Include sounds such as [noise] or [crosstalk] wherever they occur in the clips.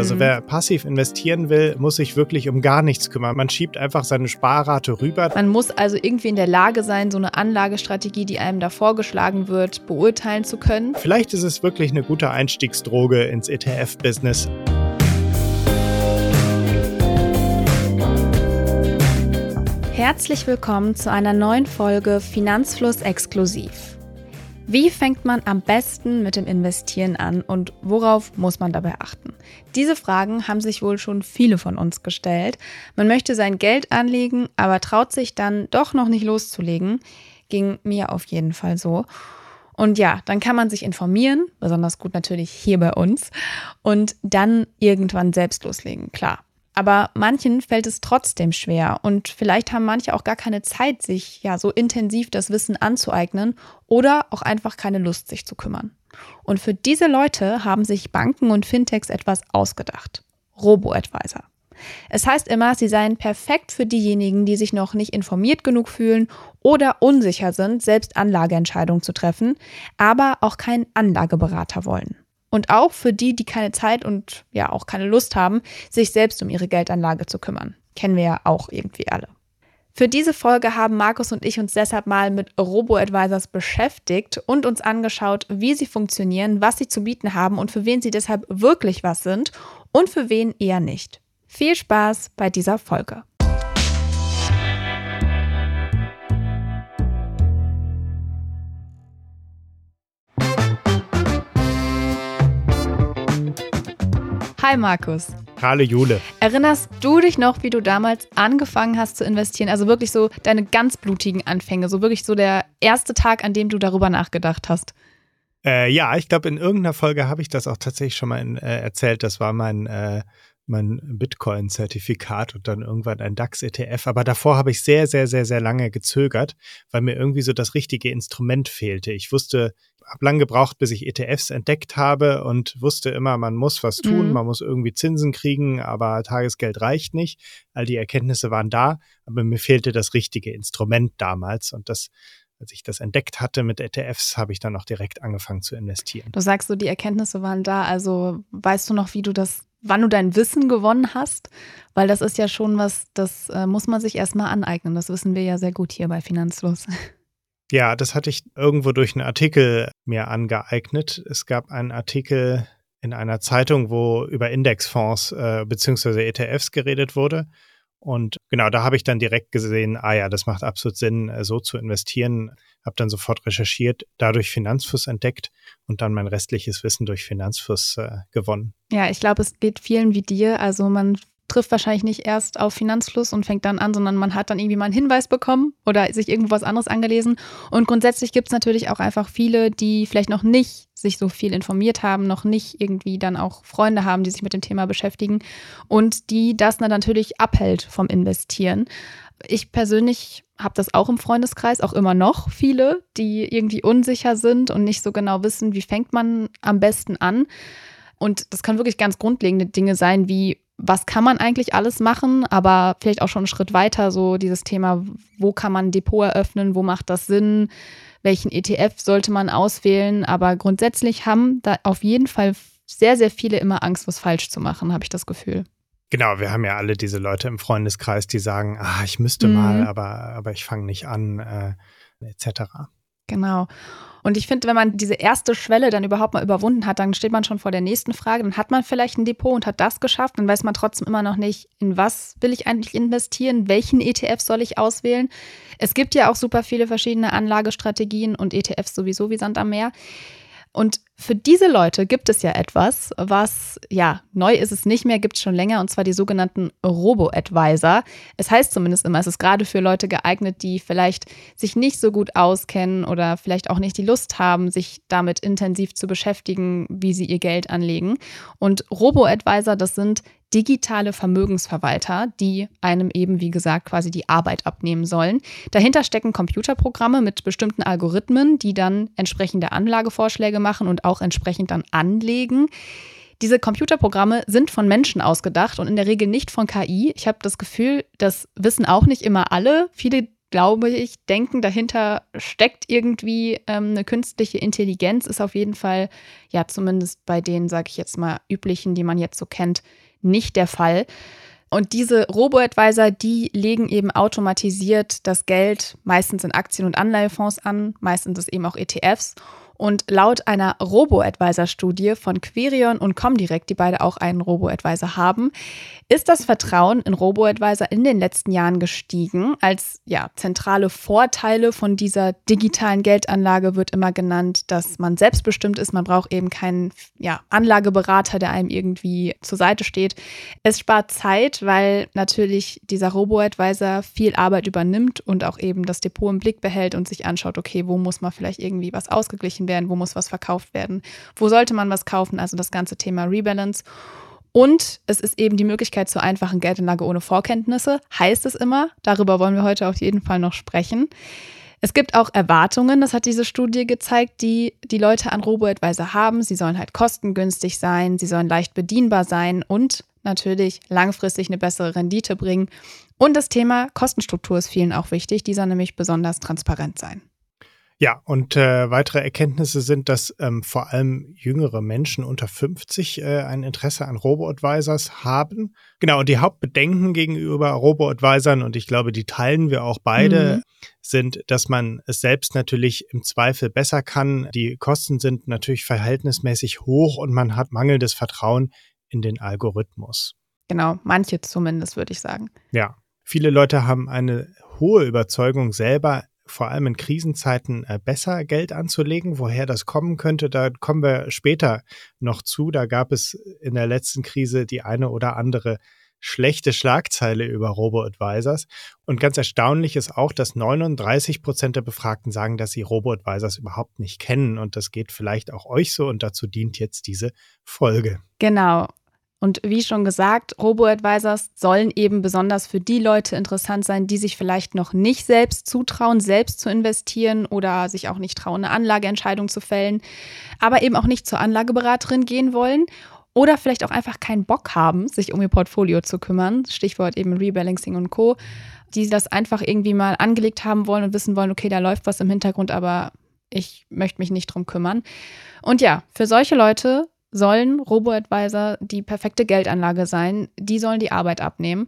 Also mhm. wer passiv investieren will, muss sich wirklich um gar nichts kümmern. Man schiebt einfach seine Sparrate rüber. Man muss also irgendwie in der Lage sein, so eine Anlagestrategie, die einem da vorgeschlagen wird, beurteilen zu können. Vielleicht ist es wirklich eine gute Einstiegsdroge ins ETF-Business. Herzlich willkommen zu einer neuen Folge Finanzfluss Exklusiv. Wie fängt man am besten mit dem Investieren an und worauf muss man dabei achten? Diese Fragen haben sich wohl schon viele von uns gestellt. Man möchte sein Geld anlegen, aber traut sich dann doch noch nicht loszulegen. Ging mir auf jeden Fall so. Und ja, dann kann man sich informieren, besonders gut natürlich hier bei uns, und dann irgendwann selbst loslegen, klar. Aber manchen fällt es trotzdem schwer und vielleicht haben manche auch gar keine Zeit, sich ja so intensiv das Wissen anzueignen oder auch einfach keine Lust, sich zu kümmern. Und für diese Leute haben sich Banken und Fintechs etwas ausgedacht. Robo-Advisor. Es heißt immer, sie seien perfekt für diejenigen, die sich noch nicht informiert genug fühlen oder unsicher sind, selbst Anlageentscheidungen zu treffen, aber auch keinen Anlageberater wollen. Und auch für die, die keine Zeit und ja auch keine Lust haben, sich selbst um ihre Geldanlage zu kümmern. Kennen wir ja auch irgendwie alle. Für diese Folge haben Markus und ich uns deshalb mal mit Robo-Advisors beschäftigt und uns angeschaut, wie sie funktionieren, was sie zu bieten haben und für wen sie deshalb wirklich was sind und für wen eher nicht. Viel Spaß bei dieser Folge. Hi Markus. Hallo Jule. Erinnerst du dich noch, wie du damals angefangen hast zu investieren? Also wirklich so deine ganz blutigen Anfänge, so wirklich so der erste Tag, an dem du darüber nachgedacht hast. Äh, ja, ich glaube, in irgendeiner Folge habe ich das auch tatsächlich schon mal in, äh, erzählt. Das war mein, äh, mein Bitcoin-Zertifikat und dann irgendwann ein DAX-ETF. Aber davor habe ich sehr, sehr, sehr, sehr lange gezögert, weil mir irgendwie so das richtige Instrument fehlte. Ich wusste, habe lang gebraucht, bis ich ETFs entdeckt habe und wusste immer, man muss was tun, mhm. man muss irgendwie Zinsen kriegen, aber Tagesgeld reicht nicht. All die Erkenntnisse waren da, aber mir fehlte das richtige Instrument damals und das als ich das entdeckt hatte mit ETFs, habe ich dann auch direkt angefangen zu investieren. Du sagst so, die Erkenntnisse waren da. Also weißt du noch, wie du das, wann du dein Wissen gewonnen hast? Weil das ist ja schon was, das äh, muss man sich erstmal aneignen. Das wissen wir ja sehr gut hier bei Finanzlos. Ja, das hatte ich irgendwo durch einen Artikel mir angeeignet. Es gab einen Artikel in einer Zeitung, wo über Indexfonds äh, bzw. ETFs geredet wurde. Und genau, da habe ich dann direkt gesehen, ah ja, das macht absolut Sinn, äh, so zu investieren. Habe dann sofort recherchiert, dadurch Finanzfluss entdeckt und dann mein restliches Wissen durch Finanzfluss äh, gewonnen. Ja, ich glaube, es geht vielen wie dir. Also man trifft wahrscheinlich nicht erst auf Finanzfluss und fängt dann an, sondern man hat dann irgendwie mal einen Hinweis bekommen oder sich irgendwo was anderes angelesen. Und grundsätzlich gibt es natürlich auch einfach viele, die vielleicht noch nicht sich so viel informiert haben, noch nicht irgendwie dann auch Freunde haben, die sich mit dem Thema beschäftigen und die das dann natürlich abhält vom Investieren. Ich persönlich habe das auch im Freundeskreis, auch immer noch viele, die irgendwie unsicher sind und nicht so genau wissen, wie fängt man am besten an. Und das können wirklich ganz grundlegende Dinge sein, wie was kann man eigentlich alles machen, aber vielleicht auch schon einen Schritt weiter, so dieses Thema, wo kann man ein Depot eröffnen, wo macht das Sinn, welchen ETF sollte man auswählen. Aber grundsätzlich haben da auf jeden Fall sehr, sehr viele immer Angst, was falsch zu machen, habe ich das Gefühl. Genau, wir haben ja alle diese Leute im Freundeskreis, die sagen, ah, ich müsste mhm. mal, aber, aber ich fange nicht an, äh, etc. Genau. Und ich finde, wenn man diese erste Schwelle dann überhaupt mal überwunden hat, dann steht man schon vor der nächsten Frage. Dann hat man vielleicht ein Depot und hat das geschafft. Dann weiß man trotzdem immer noch nicht, in was will ich eigentlich investieren, welchen ETF soll ich auswählen. Es gibt ja auch super viele verschiedene Anlagestrategien und ETFs sowieso wie Sand am Meer. Und für diese Leute gibt es ja etwas, was, ja, neu ist es nicht mehr, gibt es schon länger, und zwar die sogenannten Robo-Advisor. Es heißt zumindest immer, es ist gerade für Leute geeignet, die vielleicht sich nicht so gut auskennen oder vielleicht auch nicht die Lust haben, sich damit intensiv zu beschäftigen, wie sie ihr Geld anlegen. Und Robo-Advisor, das sind digitale Vermögensverwalter, die einem eben, wie gesagt, quasi die Arbeit abnehmen sollen. Dahinter stecken Computerprogramme mit bestimmten Algorithmen, die dann entsprechende Anlagevorschläge machen und auch entsprechend dann anlegen. Diese Computerprogramme sind von Menschen ausgedacht und in der Regel nicht von KI. Ich habe das Gefühl, das wissen auch nicht immer alle. Viele glaube ich, denken, dahinter steckt irgendwie ähm, eine künstliche Intelligenz, ist auf jeden Fall, ja, zumindest bei den, sage ich jetzt mal, üblichen, die man jetzt so kennt, nicht der Fall. Und diese Robo-Advisor, die legen eben automatisiert das Geld meistens in Aktien- und Anleihefonds an, meistens ist eben auch ETFs und laut einer Robo-Advisor-Studie von Querion und Comdirect, die beide auch einen Robo-Advisor haben, ist das Vertrauen in Robo-Advisor in den letzten Jahren gestiegen. Als ja, zentrale Vorteile von dieser digitalen Geldanlage wird immer genannt, dass man selbstbestimmt ist. Man braucht eben keinen ja, Anlageberater, der einem irgendwie zur Seite steht. Es spart Zeit, weil natürlich dieser Robo-Advisor viel Arbeit übernimmt und auch eben das Depot im Blick behält und sich anschaut, okay, wo muss man vielleicht irgendwie was ausgeglichen werden, wo muss was verkauft werden, wo sollte man was kaufen, also das ganze Thema Rebalance. Und es ist eben die Möglichkeit zur einfachen Geldanlage ohne Vorkenntnisse, heißt es immer. Darüber wollen wir heute auf jeden Fall noch sprechen. Es gibt auch Erwartungen, das hat diese Studie gezeigt, die die Leute an Robo-Advisor haben. Sie sollen halt kostengünstig sein, sie sollen leicht bedienbar sein und natürlich langfristig eine bessere Rendite bringen. Und das Thema Kostenstruktur ist vielen auch wichtig. Die soll nämlich besonders transparent sein. Ja, und äh, weitere Erkenntnisse sind, dass ähm, vor allem jüngere Menschen unter 50 äh, ein Interesse an Robo-Advisors haben. Genau, und die Hauptbedenken gegenüber Robo-Advisern, und ich glaube, die teilen wir auch beide, mhm. sind, dass man es selbst natürlich im Zweifel besser kann. Die Kosten sind natürlich verhältnismäßig hoch und man hat mangelndes Vertrauen in den Algorithmus. Genau, manche zumindest, würde ich sagen. Ja, viele Leute haben eine hohe Überzeugung selber vor allem in Krisenzeiten äh, besser Geld anzulegen. Woher das kommen könnte, da kommen wir später noch zu. Da gab es in der letzten Krise die eine oder andere schlechte Schlagzeile über Robo-Advisors. Und ganz erstaunlich ist auch, dass 39 Prozent der Befragten sagen, dass sie Robo-Advisors überhaupt nicht kennen. Und das geht vielleicht auch euch so. Und dazu dient jetzt diese Folge. Genau. Und wie schon gesagt, Robo-Advisors sollen eben besonders für die Leute interessant sein, die sich vielleicht noch nicht selbst zutrauen, selbst zu investieren oder sich auch nicht trauen, eine Anlageentscheidung zu fällen, aber eben auch nicht zur Anlageberaterin gehen wollen oder vielleicht auch einfach keinen Bock haben, sich um ihr Portfolio zu kümmern. Stichwort eben Rebalancing und Co. Die das einfach irgendwie mal angelegt haben wollen und wissen wollen, okay, da läuft was im Hintergrund, aber ich möchte mich nicht drum kümmern. Und ja, für solche Leute sollen Robo-Advisor die perfekte Geldanlage sein. Die sollen die Arbeit abnehmen.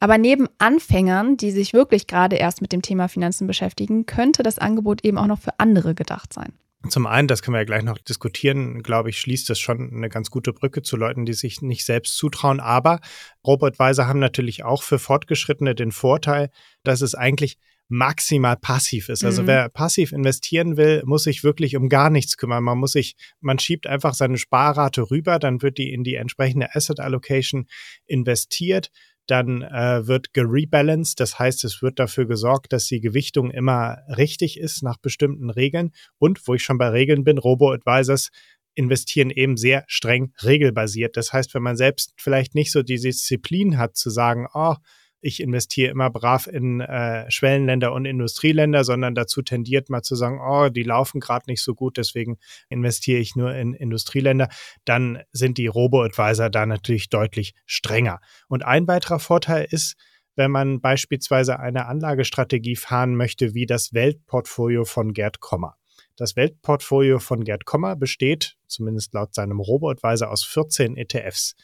Aber neben Anfängern, die sich wirklich gerade erst mit dem Thema Finanzen beschäftigen, könnte das Angebot eben auch noch für andere gedacht sein. Zum einen, das können wir ja gleich noch diskutieren, glaube ich, schließt das schon eine ganz gute Brücke zu Leuten, die sich nicht selbst zutrauen. Aber Robo-Advisor haben natürlich auch für Fortgeschrittene den Vorteil, dass es eigentlich maximal passiv ist. Also mhm. wer passiv investieren will, muss sich wirklich um gar nichts kümmern. Man muss sich, man schiebt einfach seine Sparrate rüber, dann wird die in die entsprechende Asset Allocation investiert. Dann äh, wird gerebalanced, das heißt, es wird dafür gesorgt, dass die Gewichtung immer richtig ist nach bestimmten Regeln. Und wo ich schon bei Regeln bin, Robo-Advisors investieren eben sehr streng regelbasiert. Das heißt, wenn man selbst vielleicht nicht so die Disziplin hat zu sagen, oh, ich investiere immer brav in äh, Schwellenländer und Industrieländer, sondern dazu tendiert mal zu sagen, oh, die laufen gerade nicht so gut, deswegen investiere ich nur in Industrieländer, dann sind die Robo-Advisor da natürlich deutlich strenger. Und ein weiterer Vorteil ist, wenn man beispielsweise eine Anlagestrategie fahren möchte, wie das Weltportfolio von Gerd Kommer. Das Weltportfolio von Gerd Kommer besteht, zumindest laut seinem Robo-Advisor, aus 14 ETFs.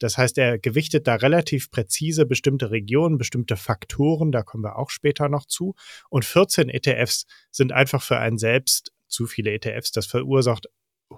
Das heißt, er gewichtet da relativ präzise bestimmte Regionen, bestimmte Faktoren, da kommen wir auch später noch zu. Und 14 ETFs sind einfach für einen selbst zu viele ETFs. Das verursacht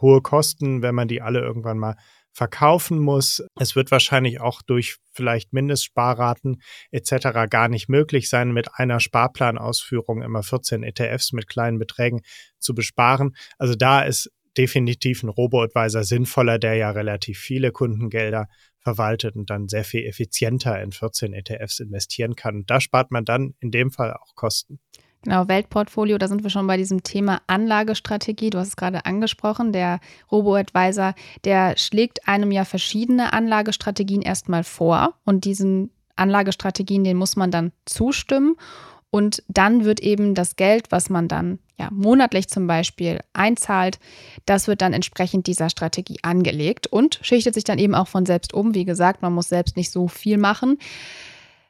hohe Kosten, wenn man die alle irgendwann mal verkaufen muss. Es wird wahrscheinlich auch durch vielleicht Mindestsparraten etc. gar nicht möglich sein, mit einer Sparplanausführung immer 14 ETFs mit kleinen Beträgen zu besparen. Also da ist definitiv ein Robo-Advisor sinnvoller, der ja relativ viele Kundengelder verwaltet und dann sehr viel effizienter in 14 ETFs investieren kann. Und da spart man dann in dem Fall auch Kosten. Genau, Weltportfolio, da sind wir schon bei diesem Thema Anlagestrategie. Du hast es gerade angesprochen. Der Robo-Advisor, der schlägt einem ja verschiedene Anlagestrategien erstmal vor und diesen Anlagestrategien, denen muss man dann zustimmen. Und dann wird eben das Geld, was man dann ja, monatlich zum Beispiel einzahlt, das wird dann entsprechend dieser Strategie angelegt und schichtet sich dann eben auch von selbst um. Wie gesagt, man muss selbst nicht so viel machen.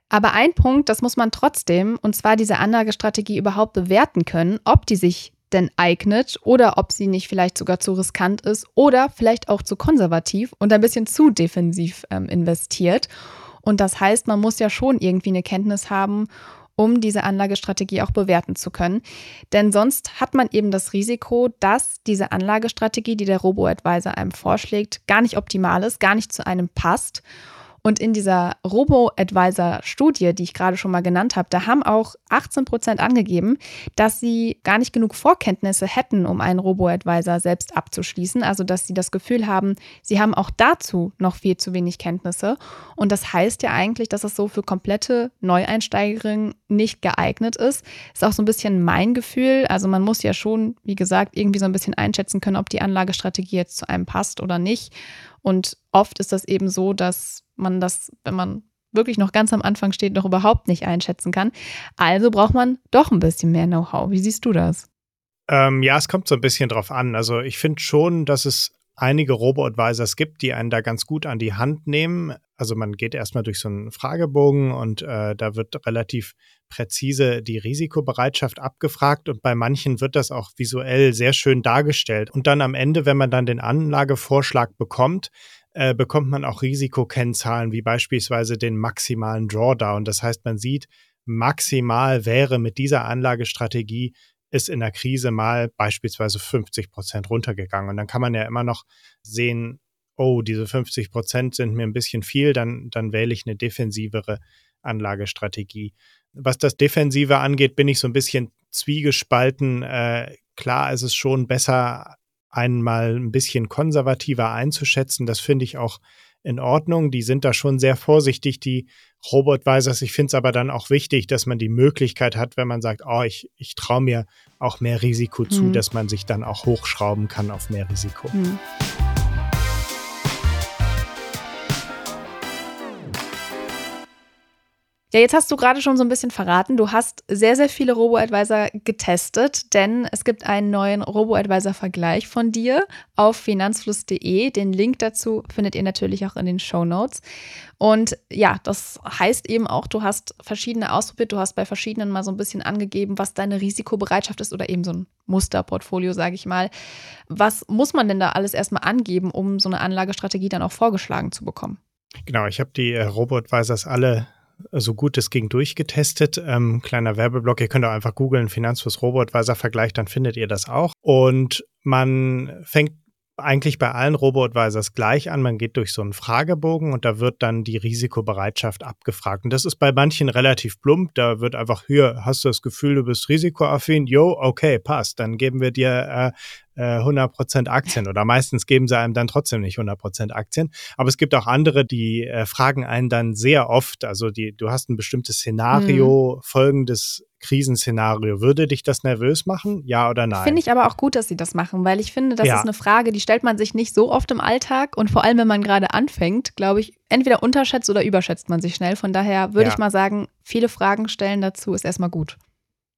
Aber ein Punkt, das muss man trotzdem, und zwar diese Anlagestrategie überhaupt bewerten können, ob die sich denn eignet oder ob sie nicht vielleicht sogar zu riskant ist oder vielleicht auch zu konservativ und ein bisschen zu defensiv ähm, investiert. Und das heißt, man muss ja schon irgendwie eine Kenntnis haben, um diese Anlagestrategie auch bewerten zu können. Denn sonst hat man eben das Risiko, dass diese Anlagestrategie, die der Robo-Advisor einem vorschlägt, gar nicht optimal ist, gar nicht zu einem passt und in dieser Robo-Advisor-Studie, die ich gerade schon mal genannt habe, da haben auch 18 Prozent angegeben, dass sie gar nicht genug Vorkenntnisse hätten, um einen Robo-Advisor selbst abzuschließen. Also, dass sie das Gefühl haben, sie haben auch dazu noch viel zu wenig Kenntnisse. Und das heißt ja eigentlich, dass es so für komplette Neueinsteigerinnen nicht geeignet ist. Ist auch so ein bisschen mein Gefühl. Also, man muss ja schon, wie gesagt, irgendwie so ein bisschen einschätzen können, ob die Anlagestrategie jetzt zu einem passt oder nicht. Und oft ist das eben so, dass man das, wenn man wirklich noch ganz am Anfang steht, noch überhaupt nicht einschätzen kann. Also braucht man doch ein bisschen mehr Know-how. Wie siehst du das? Ähm, ja, es kommt so ein bisschen drauf an. Also ich finde schon, dass es einige Robo-Advisors gibt, die einen da ganz gut an die Hand nehmen. Also man geht erstmal durch so einen Fragebogen und äh, da wird relativ präzise die Risikobereitschaft abgefragt und bei manchen wird das auch visuell sehr schön dargestellt. Und dann am Ende, wenn man dann den Anlagevorschlag bekommt, äh, bekommt man auch Risikokennzahlen wie beispielsweise den maximalen Drawdown. Das heißt, man sieht, maximal wäre mit dieser Anlagestrategie ist in der Krise mal beispielsweise 50 Prozent runtergegangen. Und dann kann man ja immer noch sehen, oh, diese 50 Prozent sind mir ein bisschen viel, dann, dann wähle ich eine defensivere Anlagestrategie. Was das Defensive angeht, bin ich so ein bisschen zwiegespalten. Äh, klar ist es schon besser, einmal ein bisschen konservativer einzuschätzen. Das finde ich auch in Ordnung. Die sind da schon sehr vorsichtig, die Robotvisors. Ich finde es aber dann auch wichtig, dass man die Möglichkeit hat, wenn man sagt, oh, ich, ich traue mir auch mehr Risiko zu, mhm. dass man sich dann auch hochschrauben kann auf mehr Risiko. Mhm. Ja, jetzt hast du gerade schon so ein bisschen verraten. Du hast sehr, sehr viele Robo-Advisor getestet, denn es gibt einen neuen Robo-Advisor-Vergleich von dir auf finanzfluss.de. Den Link dazu findet ihr natürlich auch in den Show Notes. Und ja, das heißt eben auch, du hast verschiedene ausprobiert, du hast bei verschiedenen mal so ein bisschen angegeben, was deine Risikobereitschaft ist oder eben so ein Musterportfolio, sage ich mal. Was muss man denn da alles erstmal angeben, um so eine Anlagestrategie dann auch vorgeschlagen zu bekommen? Genau, ich habe die äh, Robo-Advisors alle so gut es ging durchgetestet. Ähm, kleiner Werbeblock, ihr könnt auch einfach googeln, Finanzfluss Robotweiser Vergleich, dann findet ihr das auch. Und man fängt eigentlich bei allen Robo-Advisors gleich an. Man geht durch so einen Fragebogen und da wird dann die Risikobereitschaft abgefragt. Und das ist bei manchen relativ plump. Da wird einfach, hier, hast du das Gefühl, du bist risikoaffin? Jo, okay, passt. Dann geben wir dir äh, 100% äh, Aktien oder meistens geben sie einem dann trotzdem nicht 100% Aktien. Aber es gibt auch andere, die äh, fragen einen dann sehr oft, also die, du hast ein bestimmtes Szenario, mhm. folgendes Krisenszenario. Würde dich das nervös machen? Ja oder nein? Finde ich aber auch gut, dass sie das machen, weil ich finde, das ja. ist eine Frage, die stellt man sich nicht so oft im Alltag und vor allem, wenn man gerade anfängt, glaube ich, entweder unterschätzt oder überschätzt man sich schnell. Von daher würde ja. ich mal sagen, viele Fragen stellen dazu ist erstmal gut.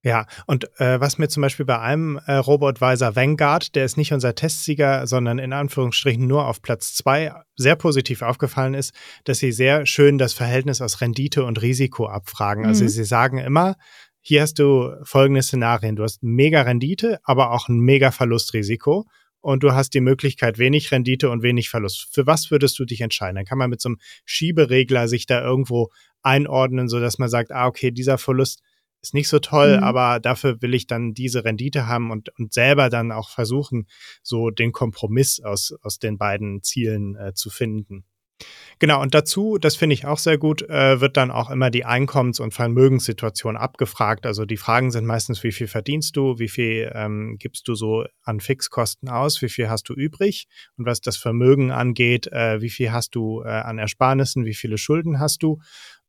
Ja, und äh, was mir zum Beispiel bei einem äh, Robo-Advisor Vanguard, der ist nicht unser Testsieger, sondern in Anführungsstrichen nur auf Platz zwei, sehr positiv aufgefallen ist, dass sie sehr schön das Verhältnis aus Rendite und Risiko abfragen. Also mhm. sie sagen immer, hier hast du folgende Szenarien. Du hast mega Rendite, aber auch ein mega Verlustrisiko. Und du hast die Möglichkeit, wenig Rendite und wenig Verlust. Für was würdest du dich entscheiden? Dann kann man mit so einem Schieberegler sich da irgendwo einordnen, so dass man sagt, ah, okay, dieser Verlust ist nicht so toll, mhm. aber dafür will ich dann diese Rendite haben und, und selber dann auch versuchen, so den Kompromiss aus, aus den beiden Zielen äh, zu finden. Genau, und dazu, das finde ich auch sehr gut, äh, wird dann auch immer die Einkommens- und Vermögenssituation abgefragt. Also die Fragen sind meistens, wie viel verdienst du, wie viel ähm, gibst du so an Fixkosten aus, wie viel hast du übrig und was das Vermögen angeht, äh, wie viel hast du äh, an Ersparnissen, wie viele Schulden hast du.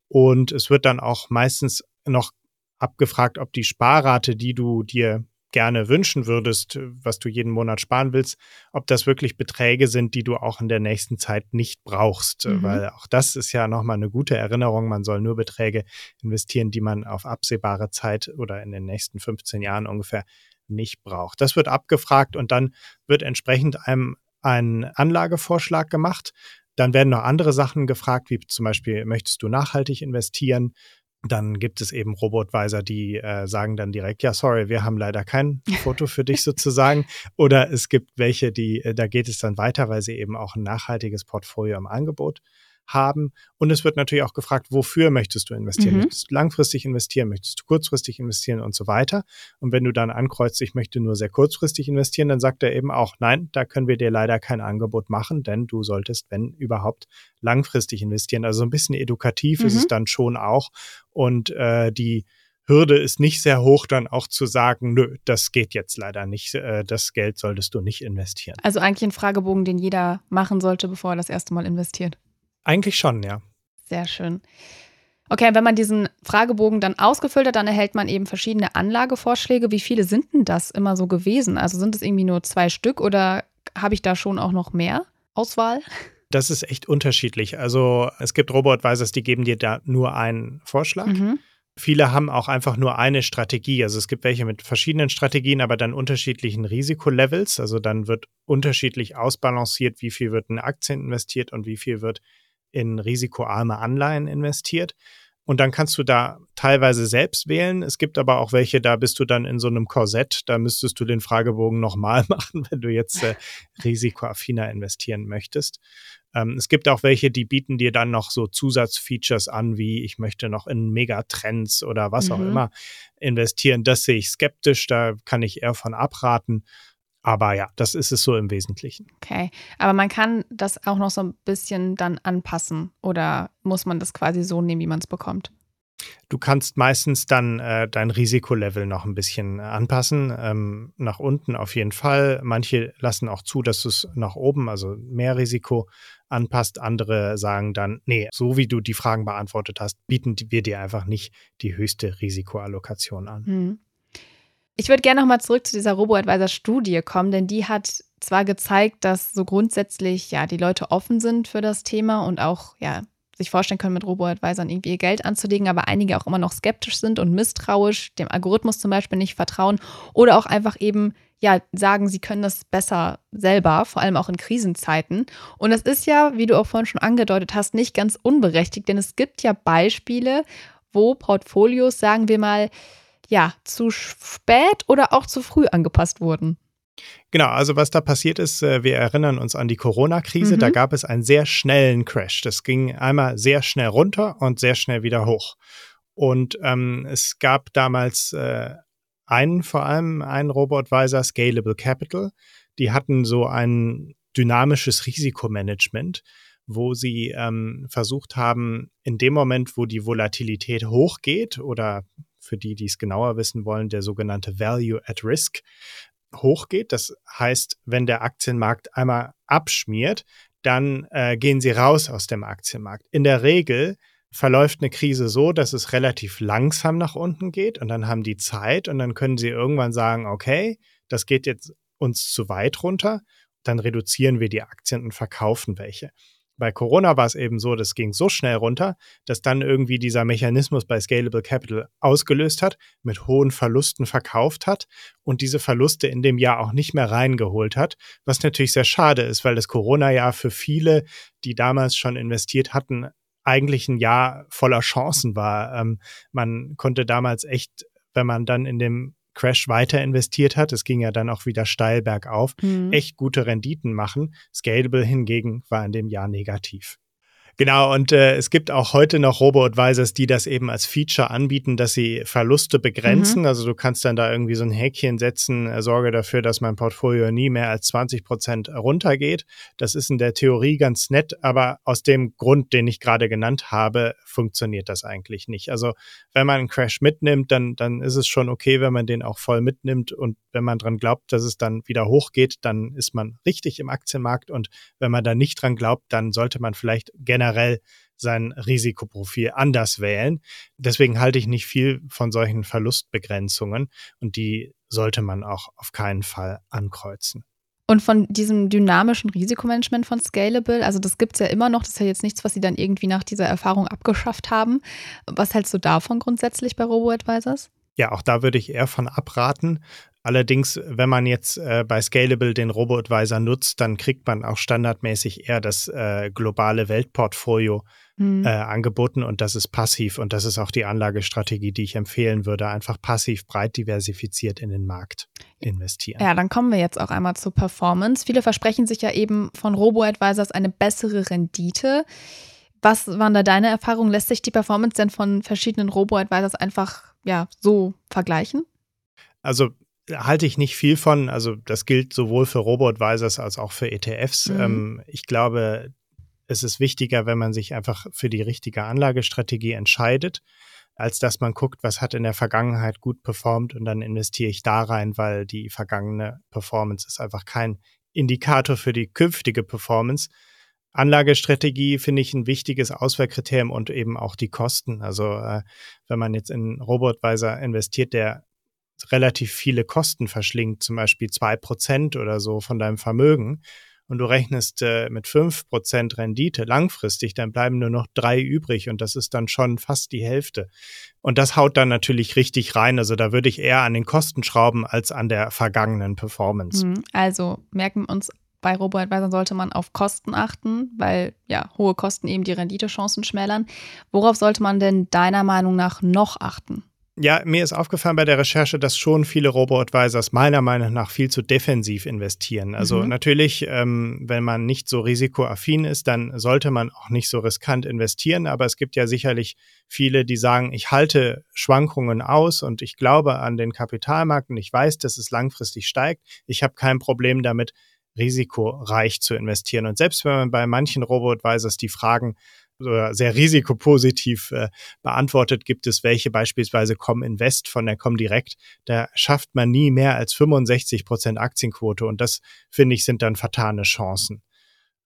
Und es wird dann auch meistens noch abgefragt, ob die Sparrate, die du dir gerne wünschen würdest, was du jeden Monat sparen willst, ob das wirklich Beträge sind, die du auch in der nächsten Zeit nicht brauchst. Mhm. Weil auch das ist ja nochmal eine gute Erinnerung. Man soll nur Beträge investieren, die man auf absehbare Zeit oder in den nächsten 15 Jahren ungefähr nicht braucht. Das wird abgefragt und dann wird entsprechend einem ein Anlagevorschlag gemacht. Dann werden noch andere Sachen gefragt, wie zum Beispiel, möchtest du nachhaltig investieren? Dann gibt es eben Robo-Advisor, die äh, sagen dann direkt, ja, sorry, wir haben leider kein [laughs] Foto für dich sozusagen. Oder es gibt welche, die, äh, da geht es dann weiter, weil sie eben auch ein nachhaltiges Portfolio im Angebot haben. Und es wird natürlich auch gefragt, wofür möchtest du investieren? Mhm. Möchtest du langfristig investieren? Möchtest du kurzfristig investieren und so weiter? Und wenn du dann ankreuzt, ich möchte nur sehr kurzfristig investieren, dann sagt er eben auch, nein, da können wir dir leider kein Angebot machen, denn du solltest, wenn überhaupt, langfristig investieren. Also ein bisschen edukativ mhm. ist es mhm. dann schon auch. Und äh, die Hürde ist nicht sehr hoch, dann auch zu sagen, nö, das geht jetzt leider nicht, äh, das Geld solltest du nicht investieren. Also eigentlich ein Fragebogen, den jeder machen sollte, bevor er das erste Mal investiert. Eigentlich schon, ja. Sehr schön. Okay, wenn man diesen Fragebogen dann ausgefüllt hat, dann erhält man eben verschiedene Anlagevorschläge. Wie viele sind denn das immer so gewesen? Also sind es irgendwie nur zwei Stück oder habe ich da schon auch noch mehr Auswahl? Das ist echt unterschiedlich. Also es gibt Robo-Advisors, die geben dir da nur einen Vorschlag. Mhm. Viele haben auch einfach nur eine Strategie. Also es gibt welche mit verschiedenen Strategien, aber dann unterschiedlichen Risikolevels. Also dann wird unterschiedlich ausbalanciert, wie viel wird in Aktien investiert und wie viel wird in risikoarme Anleihen investiert. Und dann kannst du da teilweise selbst wählen. Es gibt aber auch welche, da bist du dann in so einem Korsett. Da müsstest du den Fragebogen nochmal [laughs] machen, wenn du jetzt äh, risikoaffiner investieren möchtest. Ähm, es gibt auch welche, die bieten dir dann noch so Zusatzfeatures an, wie ich möchte noch in Megatrends oder was mhm. auch immer investieren. Das sehe ich skeptisch. Da kann ich eher von abraten. Aber ja, das ist es so im Wesentlichen. Okay, aber man kann das auch noch so ein bisschen dann anpassen oder muss man das quasi so nehmen, wie man es bekommt? Du kannst meistens dann äh, dein Risikolevel noch ein bisschen anpassen. Ähm, nach unten auf jeden Fall. Manche lassen auch zu, dass du es nach oben, also mehr Risiko anpasst. Andere sagen dann, nee, so wie du die Fragen beantwortet hast, bieten wir dir einfach nicht die höchste Risikoallokation an. Mhm. Ich würde gerne nochmal zurück zu dieser Robo-Advisor-Studie kommen, denn die hat zwar gezeigt, dass so grundsätzlich ja die Leute offen sind für das Thema und auch ja sich vorstellen können, mit Robo-Advisern irgendwie ihr Geld anzulegen, aber einige auch immer noch skeptisch sind und misstrauisch, dem Algorithmus zum Beispiel nicht vertrauen oder auch einfach eben ja sagen, sie können das besser selber, vor allem auch in Krisenzeiten. Und das ist ja, wie du auch vorhin schon angedeutet hast, nicht ganz unberechtigt, denn es gibt ja Beispiele, wo Portfolios, sagen wir mal, ja, zu spät oder auch zu früh angepasst wurden. Genau, also was da passiert ist, äh, wir erinnern uns an die Corona-Krise, mhm. da gab es einen sehr schnellen Crash. Das ging einmal sehr schnell runter und sehr schnell wieder hoch. Und ähm, es gab damals äh, einen, vor allem einen Robo-Advisor, Scalable Capital. Die hatten so ein dynamisches Risikomanagement, wo sie ähm, versucht haben, in dem Moment, wo die Volatilität hochgeht oder für die, die es genauer wissen wollen, der sogenannte Value at Risk hochgeht. Das heißt, wenn der Aktienmarkt einmal abschmiert, dann äh, gehen sie raus aus dem Aktienmarkt. In der Regel verläuft eine Krise so, dass es relativ langsam nach unten geht und dann haben die Zeit und dann können sie irgendwann sagen, okay, das geht jetzt uns zu weit runter, dann reduzieren wir die Aktien und verkaufen welche bei Corona war es eben so, das ging so schnell runter, dass dann irgendwie dieser Mechanismus bei Scalable Capital ausgelöst hat, mit hohen Verlusten verkauft hat und diese Verluste in dem Jahr auch nicht mehr reingeholt hat, was natürlich sehr schade ist, weil das Corona-Jahr für viele, die damals schon investiert hatten, eigentlich ein Jahr voller Chancen war. Ähm, man konnte damals echt, wenn man dann in dem Crash weiter investiert hat, es ging ja dann auch wieder steil bergauf, mhm. echt gute Renditen machen. Scalable hingegen war in dem Jahr negativ. Genau, und äh, es gibt auch heute noch Robo-Advisors, die das eben als Feature anbieten, dass sie Verluste begrenzen. Mhm. Also du kannst dann da irgendwie so ein Häkchen setzen, äh, sorge dafür, dass mein Portfolio nie mehr als 20 Prozent runtergeht. Das ist in der Theorie ganz nett, aber aus dem Grund, den ich gerade genannt habe, funktioniert das eigentlich nicht. Also wenn man einen Crash mitnimmt, dann, dann ist es schon okay, wenn man den auch voll mitnimmt und wenn man dran glaubt, dass es dann wieder hochgeht, dann ist man richtig im Aktienmarkt und wenn man da nicht dran glaubt, dann sollte man vielleicht generell generell sein Risikoprofil anders wählen. Deswegen halte ich nicht viel von solchen Verlustbegrenzungen und die sollte man auch auf keinen Fall ankreuzen. Und von diesem dynamischen Risikomanagement von Scalable, also das gibt es ja immer noch, das ist ja jetzt nichts, was Sie dann irgendwie nach dieser Erfahrung abgeschafft haben. Was hältst du davon grundsätzlich bei Robo-Advisors? Ja, auch da würde ich eher von abraten. Allerdings, wenn man jetzt äh, bei Scalable den Robo-Advisor nutzt, dann kriegt man auch standardmäßig eher das äh, globale Weltportfolio mhm. äh, angeboten und das ist passiv und das ist auch die Anlagestrategie, die ich empfehlen würde. Einfach passiv breit diversifiziert in den Markt investieren. Ja, dann kommen wir jetzt auch einmal zur Performance. Viele versprechen sich ja eben von Robo-Advisors eine bessere Rendite. Was waren da deine Erfahrungen? Lässt sich die Performance denn von verschiedenen Robo-Advisors einfach ja, so vergleichen? Also halte ich nicht viel von. Also das gilt sowohl für Robo-Advisors als auch für ETFs. Mhm. Ähm, ich glaube, es ist wichtiger, wenn man sich einfach für die richtige Anlagestrategie entscheidet, als dass man guckt, was hat in der Vergangenheit gut performt und dann investiere ich da rein, weil die vergangene Performance ist einfach kein Indikator für die künftige Performance. Anlagestrategie finde ich ein wichtiges Auswahlkriterium und eben auch die Kosten. Also äh, wenn man jetzt in Robotweiser investiert, der relativ viele Kosten verschlingt, zum Beispiel zwei Prozent oder so von deinem Vermögen, und du rechnest äh, mit fünf Prozent Rendite langfristig, dann bleiben nur noch drei übrig und das ist dann schon fast die Hälfte. Und das haut dann natürlich richtig rein. Also da würde ich eher an den Kosten schrauben als an der vergangenen Performance. Hm, also merken wir uns bei Robo-Advisor sollte man auf Kosten achten, weil ja hohe Kosten eben die Renditechancen schmälern. Worauf sollte man denn deiner Meinung nach noch achten? Ja, mir ist aufgefallen bei der Recherche, dass schon viele Robo-Advisors meiner Meinung nach viel zu defensiv investieren. Also mhm. natürlich, ähm, wenn man nicht so risikoaffin ist, dann sollte man auch nicht so riskant investieren. Aber es gibt ja sicherlich viele, die sagen, ich halte Schwankungen aus und ich glaube an den Kapitalmarkt und ich weiß, dass es langfristig steigt. Ich habe kein Problem damit, risikoreich zu investieren. Und selbst wenn man bei manchen Robo-Advisors die Fragen oder sehr risikopositiv äh, beantwortet, gibt es welche beispielsweise Cominvest von der Comdirect. Da schafft man nie mehr als 65 Prozent Aktienquote und das finde ich sind dann vertane Chancen.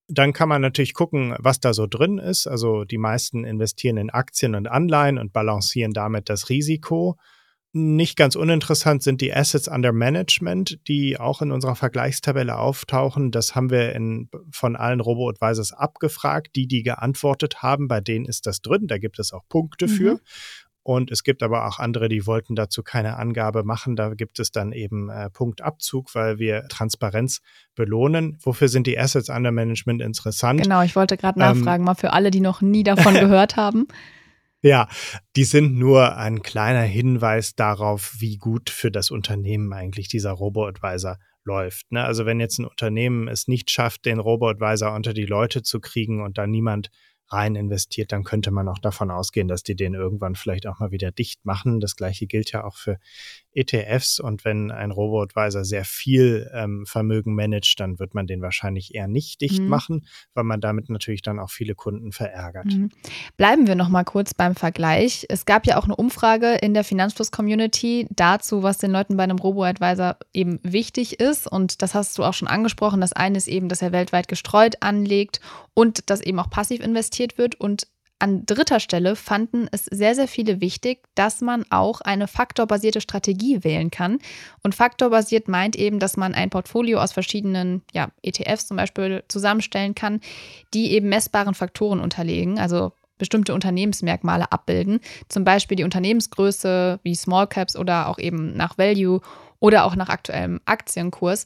Dann kann man natürlich gucken, was da so drin ist. Also die meisten investieren in Aktien und Anleihen und balancieren damit das Risiko. Nicht ganz uninteressant sind die Assets under Management, die auch in unserer Vergleichstabelle auftauchen. Das haben wir in, von allen Robo-Advisors abgefragt. Die, die geantwortet haben, bei denen ist das drin. Da gibt es auch Punkte mhm. für. Und es gibt aber auch andere, die wollten dazu keine Angabe machen. Da gibt es dann eben äh, Punktabzug, weil wir Transparenz belohnen. Wofür sind die Assets under Management interessant? Genau, ich wollte gerade nachfragen, ähm, mal für alle, die noch nie davon [laughs] gehört haben. Ja, die sind nur ein kleiner Hinweis darauf, wie gut für das Unternehmen eigentlich dieser Robo-Advisor läuft. Ne? Also wenn jetzt ein Unternehmen es nicht schafft, den Robo-Advisor unter die Leute zu kriegen und da niemand rein investiert, dann könnte man auch davon ausgehen, dass die den irgendwann vielleicht auch mal wieder dicht machen. Das gleiche gilt ja auch für ETFs und wenn ein Robo-Advisor sehr viel ähm, Vermögen managt, dann wird man den wahrscheinlich eher nicht dicht mhm. machen, weil man damit natürlich dann auch viele Kunden verärgert. Mhm. Bleiben wir noch mal kurz beim Vergleich. Es gab ja auch eine Umfrage in der Finanzfluss-Community dazu, was den Leuten bei einem Robo-Advisor eben wichtig ist und das hast du auch schon angesprochen. Das eine ist eben, dass er weltweit gestreut anlegt und dass eben auch passiv investiert wird und an dritter Stelle fanden es sehr, sehr viele wichtig, dass man auch eine faktorbasierte Strategie wählen kann. Und faktorbasiert meint eben, dass man ein Portfolio aus verschiedenen ja, ETFs zum Beispiel zusammenstellen kann, die eben messbaren Faktoren unterlegen, also bestimmte Unternehmensmerkmale abbilden. Zum Beispiel die Unternehmensgröße wie Small Caps oder auch eben nach Value oder auch nach aktuellem Aktienkurs.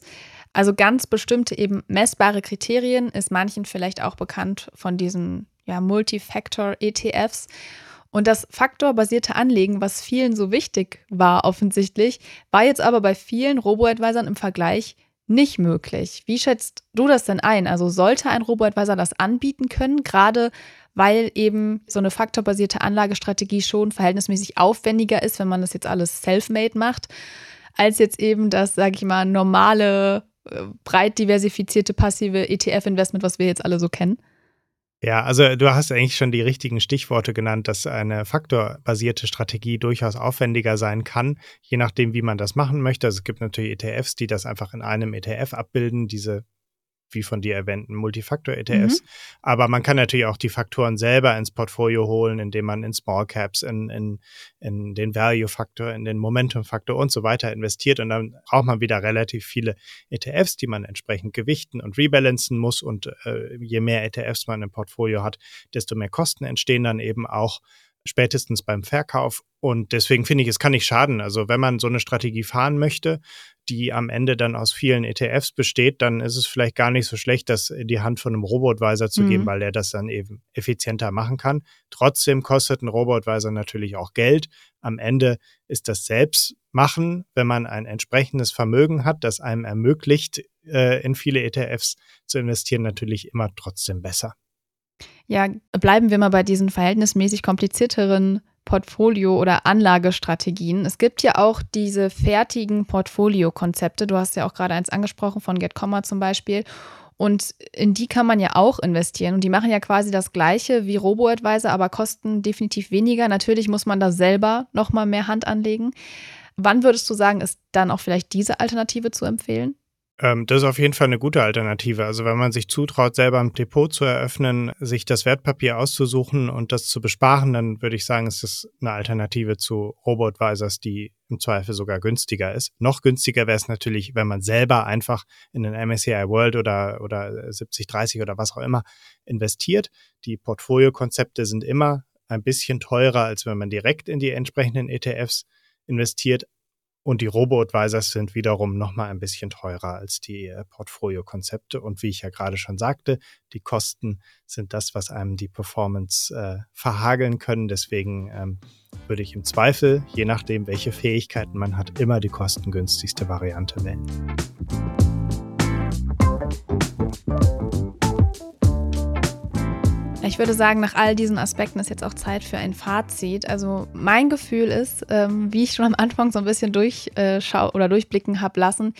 Also ganz bestimmte eben messbare Kriterien ist manchen vielleicht auch bekannt von diesen ja, Multifactor-ETFs. Und das faktorbasierte Anlegen, was vielen so wichtig war offensichtlich, war jetzt aber bei vielen Robo-Advisern im Vergleich nicht möglich. Wie schätzt du das denn ein? Also sollte ein Robo-Advisor das anbieten können, gerade weil eben so eine faktorbasierte Anlagestrategie schon verhältnismäßig aufwendiger ist, wenn man das jetzt alles self-made macht, als jetzt eben das, sage ich mal, normale, äh, breit diversifizierte passive ETF-Investment, was wir jetzt alle so kennen? Ja, also du hast eigentlich schon die richtigen Stichworte genannt, dass eine faktorbasierte Strategie durchaus aufwendiger sein kann, je nachdem, wie man das machen möchte. Also es gibt natürlich ETFs, die das einfach in einem ETF abbilden, diese wie von dir erwähnten Multifaktor-ETFs. Mhm. Aber man kann natürlich auch die Faktoren selber ins Portfolio holen, indem man in Small Caps, in, in, in den Value-Faktor, in den Momentum-Faktor und so weiter investiert. Und dann braucht man wieder relativ viele ETFs, die man entsprechend gewichten und rebalancen muss. Und äh, je mehr ETFs man im Portfolio hat, desto mehr Kosten entstehen dann eben auch. Spätestens beim Verkauf. Und deswegen finde ich, es kann nicht schaden. Also wenn man so eine Strategie fahren möchte, die am Ende dann aus vielen ETFs besteht, dann ist es vielleicht gar nicht so schlecht, das in die Hand von einem Robo-Advisor zu mhm. geben, weil der das dann eben effizienter machen kann. Trotzdem kostet ein Robo-Advisor natürlich auch Geld. Am Ende ist das Selbstmachen, wenn man ein entsprechendes Vermögen hat, das einem ermöglicht, äh, in viele ETFs zu investieren, natürlich immer trotzdem besser. Ja, bleiben wir mal bei diesen verhältnismäßig komplizierteren Portfolio- oder Anlagestrategien. Es gibt ja auch diese fertigen Portfolio-Konzepte. Du hast ja auch gerade eins angesprochen von GetComma zum Beispiel. Und in die kann man ja auch investieren. Und die machen ja quasi das Gleiche wie Robo-Advisor, aber kosten definitiv weniger. Natürlich muss man da selber nochmal mehr Hand anlegen. Wann würdest du sagen, ist dann auch vielleicht diese Alternative zu empfehlen? Ähm, das ist auf jeden Fall eine gute Alternative. Also wenn man sich zutraut, selber ein Depot zu eröffnen, sich das Wertpapier auszusuchen und das zu besparen, dann würde ich sagen, ist das eine Alternative zu Robo-Advisors, die im Zweifel sogar günstiger ist. Noch günstiger wäre es natürlich, wenn man selber einfach in den MSCI World oder, oder 70, oder was auch immer investiert. Die Portfoliokonzepte sind immer ein bisschen teurer, als wenn man direkt in die entsprechenden ETFs investiert. Und die Robo-Advisors sind wiederum nochmal ein bisschen teurer als die äh, Portfolio-Konzepte. Und wie ich ja gerade schon sagte, die Kosten sind das, was einem die Performance äh, verhageln können. Deswegen ähm, würde ich im Zweifel, je nachdem, welche Fähigkeiten man hat, immer die kostengünstigste Variante wählen. Ich würde sagen, nach all diesen Aspekten ist jetzt auch Zeit für ein Fazit. Also mein Gefühl ist, ähm, wie ich schon am Anfang so ein bisschen durchschau oder durchblicken habe lassen,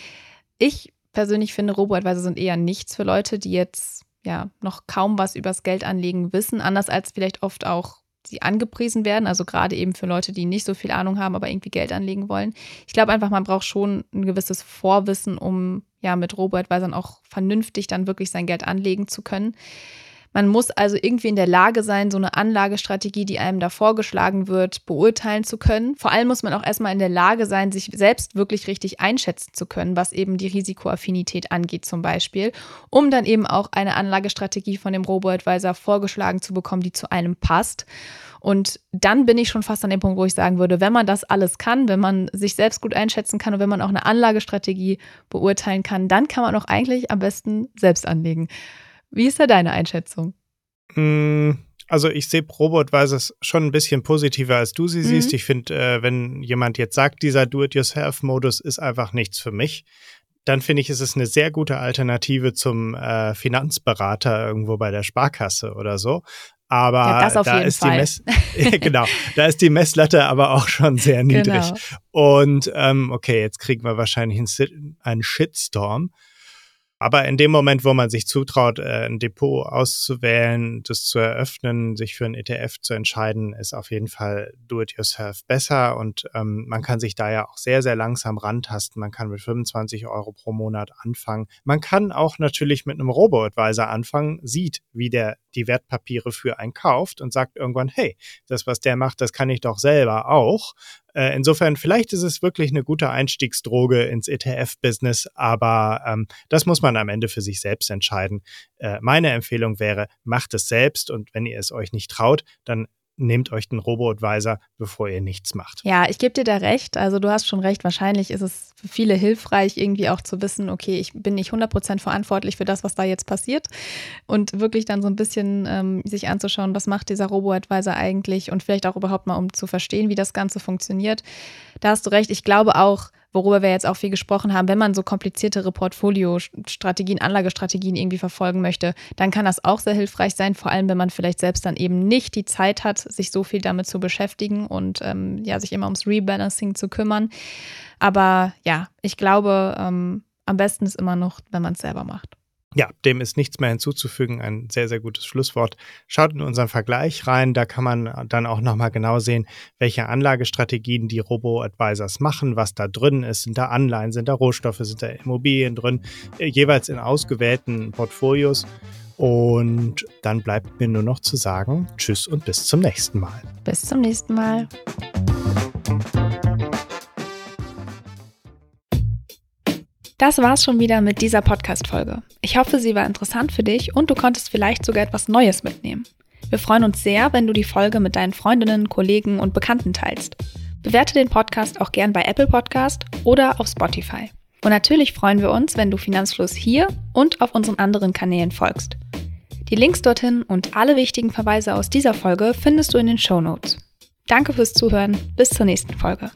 ich persönlich finde, Robo-Advisor sind eher nichts für Leute, die jetzt ja noch kaum was übers Geldanlegen wissen, anders als vielleicht oft auch sie angepriesen werden, also gerade eben für Leute, die nicht so viel Ahnung haben, aber irgendwie Geld anlegen wollen. Ich glaube einfach, man braucht schon ein gewisses Vorwissen, um ja mit Robo-Advisern auch vernünftig dann wirklich sein Geld anlegen zu können. Man muss also irgendwie in der Lage sein, so eine Anlagestrategie, die einem da vorgeschlagen wird, beurteilen zu können. Vor allem muss man auch erstmal in der Lage sein, sich selbst wirklich richtig einschätzen zu können, was eben die Risikoaffinität angeht zum Beispiel, um dann eben auch eine Anlagestrategie von dem Robo-Advisor vorgeschlagen zu bekommen, die zu einem passt. Und dann bin ich schon fast an dem Punkt, wo ich sagen würde, wenn man das alles kann, wenn man sich selbst gut einschätzen kann und wenn man auch eine Anlagestrategie beurteilen kann, dann kann man auch eigentlich am besten selbst anlegen. Wie ist da deine Einschätzung? Mm, also ich sehe Robotweise schon ein bisschen positiver, als du sie mhm. siehst. Ich finde, äh, wenn jemand jetzt sagt, dieser Do-it-yourself-Modus ist einfach nichts für mich, dann finde ich, ist es eine sehr gute Alternative zum äh, Finanzberater irgendwo bei der Sparkasse oder so. Aber ja, da ist Fall. die Mess [laughs] [laughs] genau, da ist die Messlatte aber auch schon sehr niedrig. Genau. Und ähm, okay, jetzt kriegen wir wahrscheinlich einen Shitstorm. Aber in dem Moment, wo man sich zutraut, äh, ein Depot auszuwählen, das zu eröffnen, sich für einen ETF zu entscheiden, ist auf jeden Fall Do-it-yourself besser und ähm, man kann sich da ja auch sehr, sehr langsam rantasten. Man kann mit 25 Euro pro Monat anfangen. Man kann auch natürlich mit einem Robo-Advisor anfangen, sieht, wie der die Wertpapiere für einen kauft und sagt irgendwann, hey, das, was der macht, das kann ich doch selber auch. Äh, insofern, vielleicht ist es wirklich eine gute Einstiegsdroge ins ETF-Business, aber ähm, das muss man am Ende für sich selbst entscheiden. Äh, meine Empfehlung wäre, macht es selbst und wenn ihr es euch nicht traut, dann nehmt euch den Robo-Advisor, bevor ihr nichts macht. Ja, ich gebe dir da recht. Also du hast schon recht. Wahrscheinlich ist es für viele hilfreich, irgendwie auch zu wissen, okay, ich bin nicht 100% verantwortlich für das, was da jetzt passiert. Und wirklich dann so ein bisschen ähm, sich anzuschauen, was macht dieser Robo-Advisor eigentlich und vielleicht auch überhaupt mal, um zu verstehen, wie das Ganze funktioniert. Da hast du recht. Ich glaube auch, worüber wir jetzt auch viel gesprochen haben, wenn man so kompliziertere Portfoliostrategien, Anlagestrategien irgendwie verfolgen möchte, dann kann das auch sehr hilfreich sein, vor allem wenn man vielleicht selbst dann eben nicht die Zeit hat, sich so viel damit zu beschäftigen und ähm, ja, sich immer ums Rebalancing zu kümmern. Aber ja, ich glaube, ähm, am besten ist immer noch, wenn man es selber macht. Ja, dem ist nichts mehr hinzuzufügen. Ein sehr, sehr gutes Schlusswort. Schaut in unseren Vergleich rein. Da kann man dann auch nochmal genau sehen, welche Anlagestrategien die Robo-Advisors machen, was da drin ist. Sind da Anleihen, sind da Rohstoffe, sind da Immobilien drin, äh, jeweils in ausgewählten Portfolios. Und dann bleibt mir nur noch zu sagen, tschüss und bis zum nächsten Mal. Bis zum nächsten Mal. Das war's schon wieder mit dieser Podcast-Folge. Ich hoffe, sie war interessant für dich und du konntest vielleicht sogar etwas Neues mitnehmen. Wir freuen uns sehr, wenn du die Folge mit deinen Freundinnen, Kollegen und Bekannten teilst. Bewerte den Podcast auch gern bei Apple Podcast oder auf Spotify. Und natürlich freuen wir uns, wenn du Finanzfluss hier und auf unseren anderen Kanälen folgst. Die Links dorthin und alle wichtigen Verweise aus dieser Folge findest du in den Show Notes. Danke fürs Zuhören. Bis zur nächsten Folge.